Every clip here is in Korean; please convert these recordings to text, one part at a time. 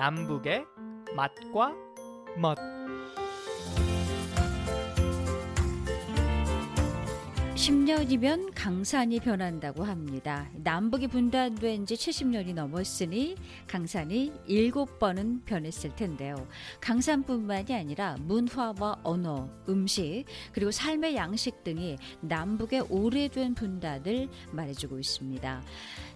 남북의 맛과 멋 10년이면 강산이 변한다고 합니다. 남북이 분단된 지 70년이 넘었으니 강산이 7번은 변했을 텐데요. 강산뿐만이 아니라 문화와 언어, 음식, 그리고 삶의 양식 등이 남북의 오래된 분단을 말해주고 있습니다.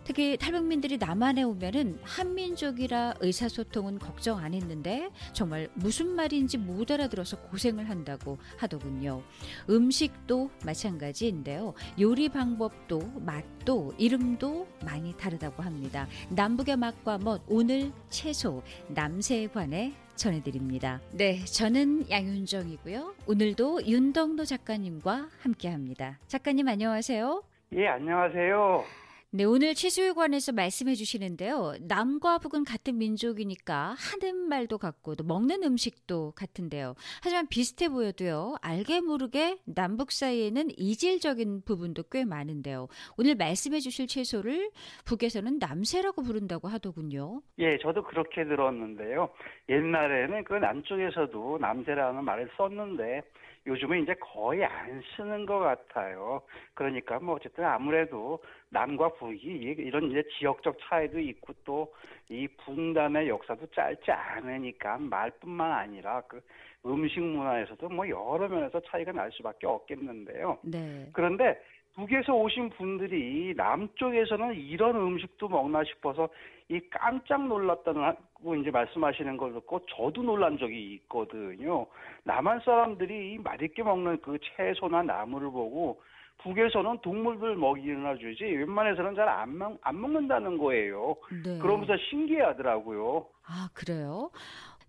특히 탈북민들이 남한에 오면은 한민족이라 의사소통은 걱정 안 했는데 정말 무슨 말인지 못 알아들어서 고생을 한다고 하더군요. 음식도 마찬가지인데요. 요리 방법도 맛도 이름도 많이 다르다고 합니다. 남북의 맛과 멋 오늘 채소 남새에 관해 전해드립니다. 네, 저는 양윤정이고요. 오늘도 윤덕노 작가님과 함께합니다. 작가님 안녕하세요. 예, 안녕하세요. 네, 오늘 관해서 말씀해 주시는데요. 남과 북은 같은 민족이니까 하는 말도 같고 또 먹는 음식도 같은데요. 하지만 비슷해 보여도요. 알게 모르게 남북 사이에는 이질적인 부분도 꽤 많은데요. 오늘 말씀해 주실 채소를 북에서는 남새라고 부른다고 하더군요. 예, 저도 그렇게 들었는데요. 옛날에는 그 남쪽에서도 남새라는 말을 썼는데 요즘은 이제 거의 안 쓰는 것 같아요. 그러니까 뭐 어쨌든 아무래도 남과 북이 이런 이제 지역적 차이도 있고 또 이 분단의 역사도 짧지 않으니까 말뿐만 아니라 그 음식 문화에서도 뭐 여러 면에서 차이가 날 수밖에 없겠는데요. 네. 그런데 북에서 오신 분들이 남쪽에서는 이런 음식도 먹나 싶어서 이 깜짝 놀랐다고 이제 말씀하시는 걸 듣고 저도 놀란 적이 있거든요. 남한 사람들이 이 맛있게 먹는 그 채소나 나물을 보고 북에서는 동물들 먹이나 주지 웬만해서는 잘안 안 먹는다는 거예요. 네. 그러면서 신기하더라고요. 아, 그래요?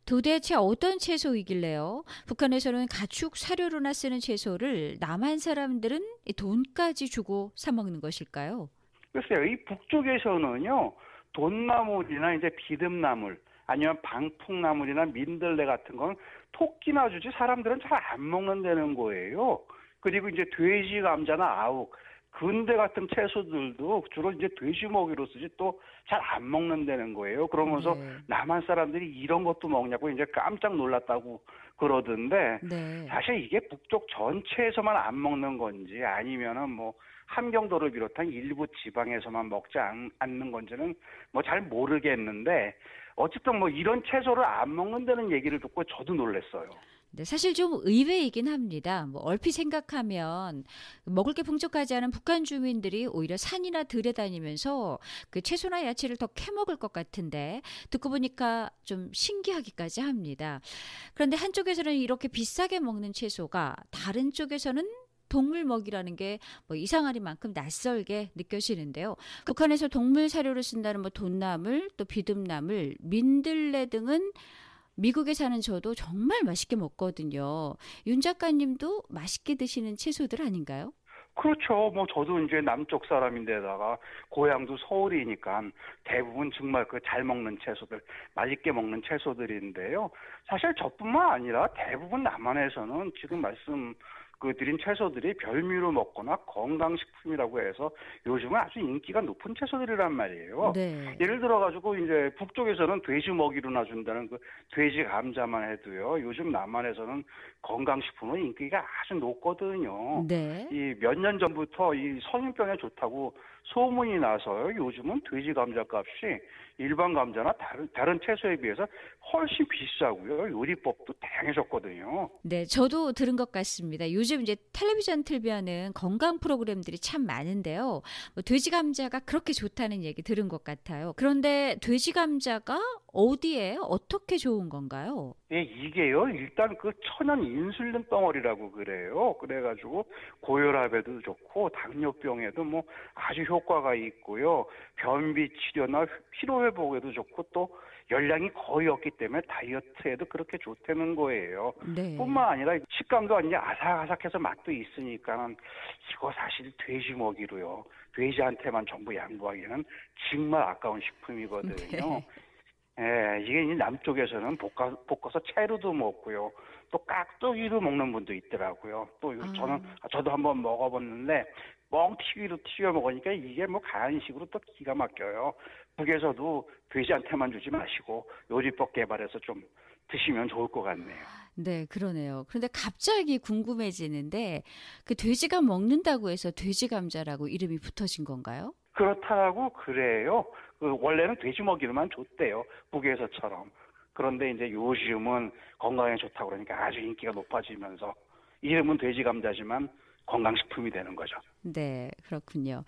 도대체 어떤 채소이길래요? 북한에서는 가축 사료로나 쓰는 채소를 남한 사람들은 이 돈까지 주고 사 먹는 것일까요? 글쎄요, 이 북쪽에서는요, 돈나물이나 이제 비듬나물, 아니면 방풍나물이나 민들레 같은 건 토끼나 주지 사람들은 잘 안 먹는다는 거예요. 그리고 이제 돼지 감자나 아욱, 근대 같은 채소들도 주로 이제 돼지 먹이로 쓰지 또 잘 안 먹는다는 거예요. 그러면서 네. 남한 사람들이 이런 것도 먹냐고 이제 깜짝 놀랐다고 그러던데 네. 사실 이게 북쪽 전체에서만 안 먹는 건지 아니면은 뭐 함경도를 비롯한 일부 지방에서만 먹지 않, 않는 건지는 뭐 잘 모르겠는데 어쨌든 뭐 이런 채소를 안 먹는다는 얘기를 듣고 저도 놀랐어요. 네, 사실 좀 의외이긴 합니다. 뭐 얼핏 생각하면 먹을 게 풍족하지 않은 북한 주민들이 오히려 산이나 들에 다니면서 그 채소나 야채를 더 캐먹을 것 같은데 듣고 보니까 좀 신기하기까지 합니다. 그런데 한쪽에서는 이렇게 비싸게 먹는 채소가 다른 쪽에서는 동물 먹이라는 게 뭐 이상하리만큼 낯설게 느껴지는데요. 북한에서 동물 사료를 쓴다는 뭐 돈나물, 또 비듬나물, 민들레 등은 미국에 사는 저도 정말 맛있게 먹거든요. 윤 작가님도 맛있게 드시는 채소들 아닌가요? 그렇죠. 뭐 저도 이제 남쪽 사람인데다가 고향도 서울이니까 대부분 정말 그 잘 먹는 채소들, 맛있게 먹는 채소들인데요. 사실 저뿐만 아니라 대부분 남한에서는 지금 말씀 그 드린 채소들이 별미로 먹거나 건강식품이라고 해서 요즘은 아주 인기가 높은 채소들이란 말이에요. 네. 예를 들어 가지고 이제 북쪽에서는 돼지 먹이로나 준다는 그 돼지 감자만 해도요. 요즘 남한에서는 건강식품은 인기가 아주 높거든요. 네. 이몇 년 전부터 이 성인병에 좋다고 소문이 나서요. 요즘은 돼지 감자 값이 일반 감자나 다른 다른 채소에 비해서 훨씬 비싸고요. 요리법도 다양해졌거든요. 네, 저도 들은 것 같습니다. 요즘 이제 텔레비전 틀면은 건강 프로그램들이 참 많은데요. 뭐 돼지 감자가 그렇게 좋다는 얘기 들은 것 같아요. 그런데 돼지 감자가 어디에 어떻게 좋은 건가요? 예, 이게요. 일단 그 천연 인슐린 덩어리라고 그래요. 그래가지고 고혈압에도 좋고 당뇨병에도 뭐 아주 효과가 있고요. 변비 치료나 피로 회복에도 좋고 또 열량이 거의 없기 때문에 다이어트에도 그렇게 좋다는 거예요. 네. 뿐만 아니라 식감도 이제 아삭아삭해서 맛도 있으니까 이거 사실 돼지 먹이로요. 돼지한테만 전부 양보하기는 정말 아까운 식품이거든요. 네. 예, 이게 이제 남쪽에서는 볶아, 볶아서 채로도 먹고요. 또 깍두기로 먹는 분도 있더라고요. 또 아. 저는 저도 한번 먹어봤는데 멍튀기로 튀겨 먹으니까 이게 뭐 간식으로 또 기가 막혀요. 북에서도 돼지한테만 주지 마시고 요리법 개발해서 좀 드시면 좋을 것 같네요. 네, 그러네요. 그런데 갑자기 궁금해지는데 그 돼지가 먹는다고 해서 돼지 감자라고 이름이 붙어진 건가요? 그렇다고 그래요. 그 원래는 돼지 먹이로만 줬대요. 북에서처럼. 그런데 이제 요즘은 건강에 좋다고 그러니까 아주 인기가 높아지면서 이름은 돼지 감자지만 건강식품이 되는 거죠. 네, 그렇군요.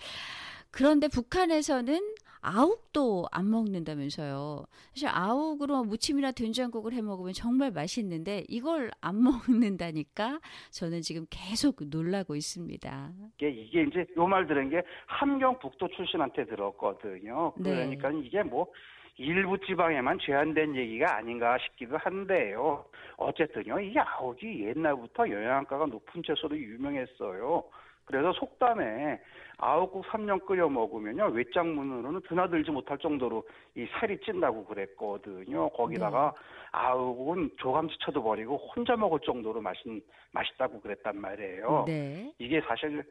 그런데 북한에서는 아욱도 안 먹는다면서요. 사실 아욱으로 무침이나 된장국을 해 먹으면 정말 맛있는데 이걸 안 먹는다니까 저는 지금 계속 놀라고 있습니다. 이게, 이게 이제 요 말 들은 게 함경북도 출신한테 들었거든요. 네. 그러니까 이게 뭐 일부 지방에만 제한된 얘기가 아닌가 싶기도 한데요. 어쨌든요, 이 아욱이 옛날부터 영양가가 높은 채소로 유명했어요. 그래서 속담에 아욱국 3년 끓여 먹으면요 외장문으로는 드나들지 못할 정도로 이 살이 찐다고 그랬거든요. 거기다가 아욱은 조감지 쳐도 버리고 혼자 먹을 정도로 맛있 맛있다고 그랬단 말이에요. 네. 이게 사실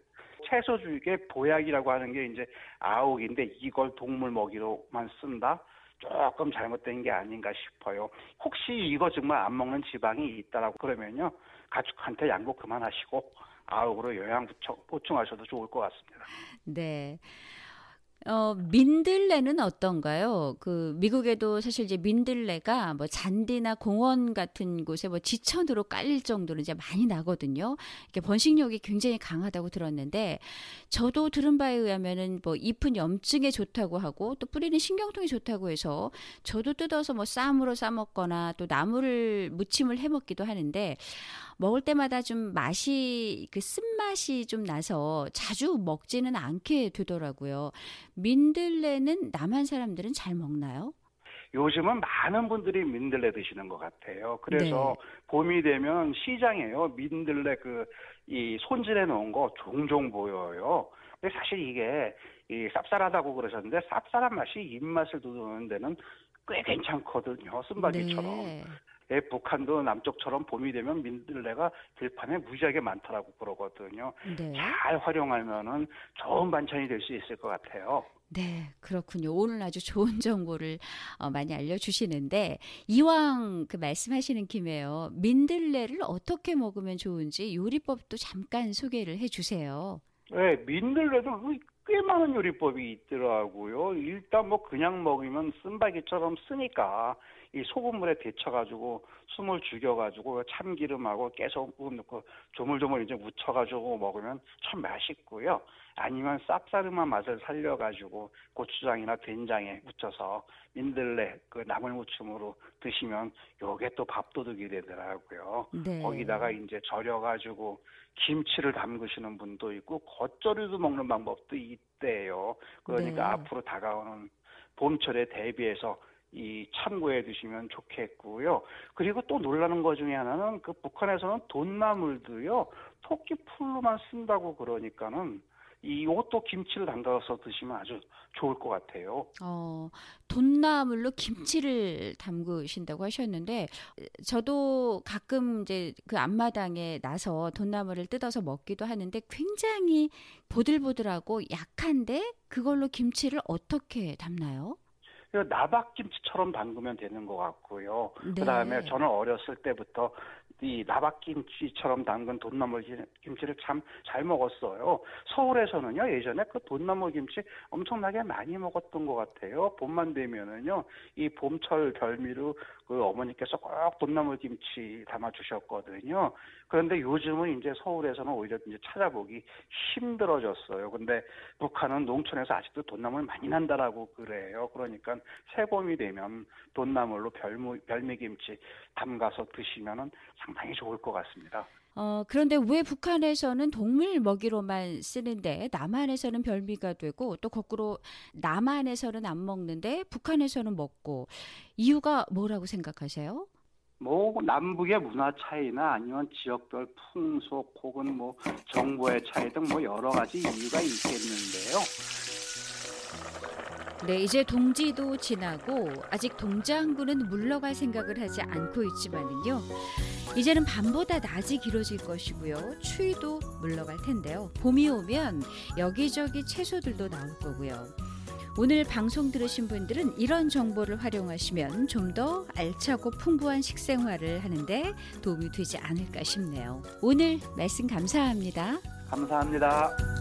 채소주의 보약이라고 하는 게 이제 아욱인데 이걸 동물 먹이로만 쓴다? 조금 잘못된 게 아닌가 싶어요. 혹시 이거 정말 안 먹는 지방이 있다라고 그러면요. 가축한테 양보 그만하시고 아욱으로 영양 보충, 보충하셔도 좋을 것 같습니다. 네. 어, 민들레는 어떤가요? 그 미국에도 사실 이제 민들레가 뭐 잔디나 공원 같은 곳에 뭐 지천으로 깔릴 정도로 이제 많이 나거든요. 이게 번식력이 굉장히 강하다고 들었는데 저도 들은 바에 의하면은 뭐 잎은 염증에 좋다고 하고 또 뿌리는 신경통에 좋다고 해서 저도 뜯어서 뭐 쌈으로 싸 먹거나 또 나물을 무침을 해 먹기도 하는데 먹을 때마다 좀 맛이 그 쓴맛이 좀 나서 자주 먹지는 않게 되더라고요. 민들레는 남한 사람들은 잘 먹나요? 요즘은 많은 분들이 민들레 드시는 것 같아요. 그래서 봄이 되면 시장에요. 민들레 그 이 손질해 놓은 거 종종 보여요. 근데 사실 이게 이 쌉쌀하다고 그러셨는데 쌉쌀한 맛이 입맛을 돋우는 데는 꽤 괜찮거든요. 쓴바귀처럼. 네. 예, 북한도 남쪽처럼 봄이 되면 민들레가 들판에 무지하게 많더라고 그러거든요. 네. 잘 활용하면은 좋은 반찬이 될 수 있을 것 같아요. 네, 그렇군요. 오늘 아주 좋은 정보를 어, 많이 알려주시는데 이왕 그 말씀하시는 김에요. 민들레를 어떻게 먹으면 좋은지 요리법도 잠깐 소개를 해주세요. 네, 민들레도 꽤 많은 요리법이 있더라고요. 일단 뭐 그냥 먹으면 쓴바귀처럼 쓰니까 이 소금물에 데쳐가지고 숨을 죽여가지고 참기름하고 깨소금 넣고 조물조물 이제 묻혀가지고 먹으면 참 맛있고요. 아니면 쌉싸름한 맛을 살려가지고 고추장이나 된장에 묻혀서 민들레 그 나물 무침으로 드시면 요게 또 밥도둑이 되더라고요. 네. 거기다가 이제 절여가지고 김치를 담그시는 분도 있고 겉절이도 먹는 방법도 있대요. 그러니까 네. 앞으로 다가오는 봄철에 대비해서 이 참고해 두시면 좋겠고요. 그리고 또 놀라는 것 중에 하나는 그 북한에서는 돈나물도요 토끼 풀로만 쓴다고 그러니까는 이것도 김치를 담가서 드시면 아주 좋을 것 같아요. 어, 돈나물로 김치를 담그신다고 하셨는데 저도 가끔 이제 그 앞마당에 나서 돈나물을 뜯어서 먹기도 하는데 굉장히 보들보들하고 약한데 그걸로 김치를 어떻게 담나요? 그 나박김치처럼 담그면 되는 것 같고요. 네. 그다음에 저는 어렸을 때부터 이 나박김치처럼 담근 돈나물 김치를 참 잘 먹었어요. 서울에서는요 예전에 그 돈나물 김치 엄청나게 많이 먹었던 것 같아요. 봄만 되면은요 이 봄철 별미로 그 어머니께서 꼭 돈나물 김치 담아 주셨거든요. 그런데 요즘은 이제 서울에서는 오히려 이제 찾아보기 힘들어졌어요. 근데 북한은 농촌에서 아직도 돈나물 많이 난다라고 그래요. 그러니까 새봄이 되면 돈나물로 별무, 별미김치 담가서 드시면은 상당히 좋을 것 같습니다. 어, 그런데 왜 북한에서는 동물 먹이로만 쓰는데 남한에서는 별미가 되고 또 거꾸로 남한에서는 안 먹는데 북한에서는 먹고 이유가 뭐라고 생각하세요? 뭐 남북의 문화 차이나 아니면 지역별 풍속 혹은 뭐 정보의 차이 등 뭐 여러 가지 이유가 있겠는데요. 네, 이제 동지도 지나고 아직 동장군은 물러갈 생각을 하지 않고 있지만은요. 이제는 밤보다 낮이 길어질 것이고요. 추위도 물러갈 텐데요. 봄이 오면 여기저기 채소들도 나올 거고요. 오늘 방송 들으신 분들은 이런 정보를 활용하시면 좀 더 알차고 풍부한 식생활을 하는데 도움이 되지 않을까 싶네요. 오늘 말씀 감사합니다. 감사합니다.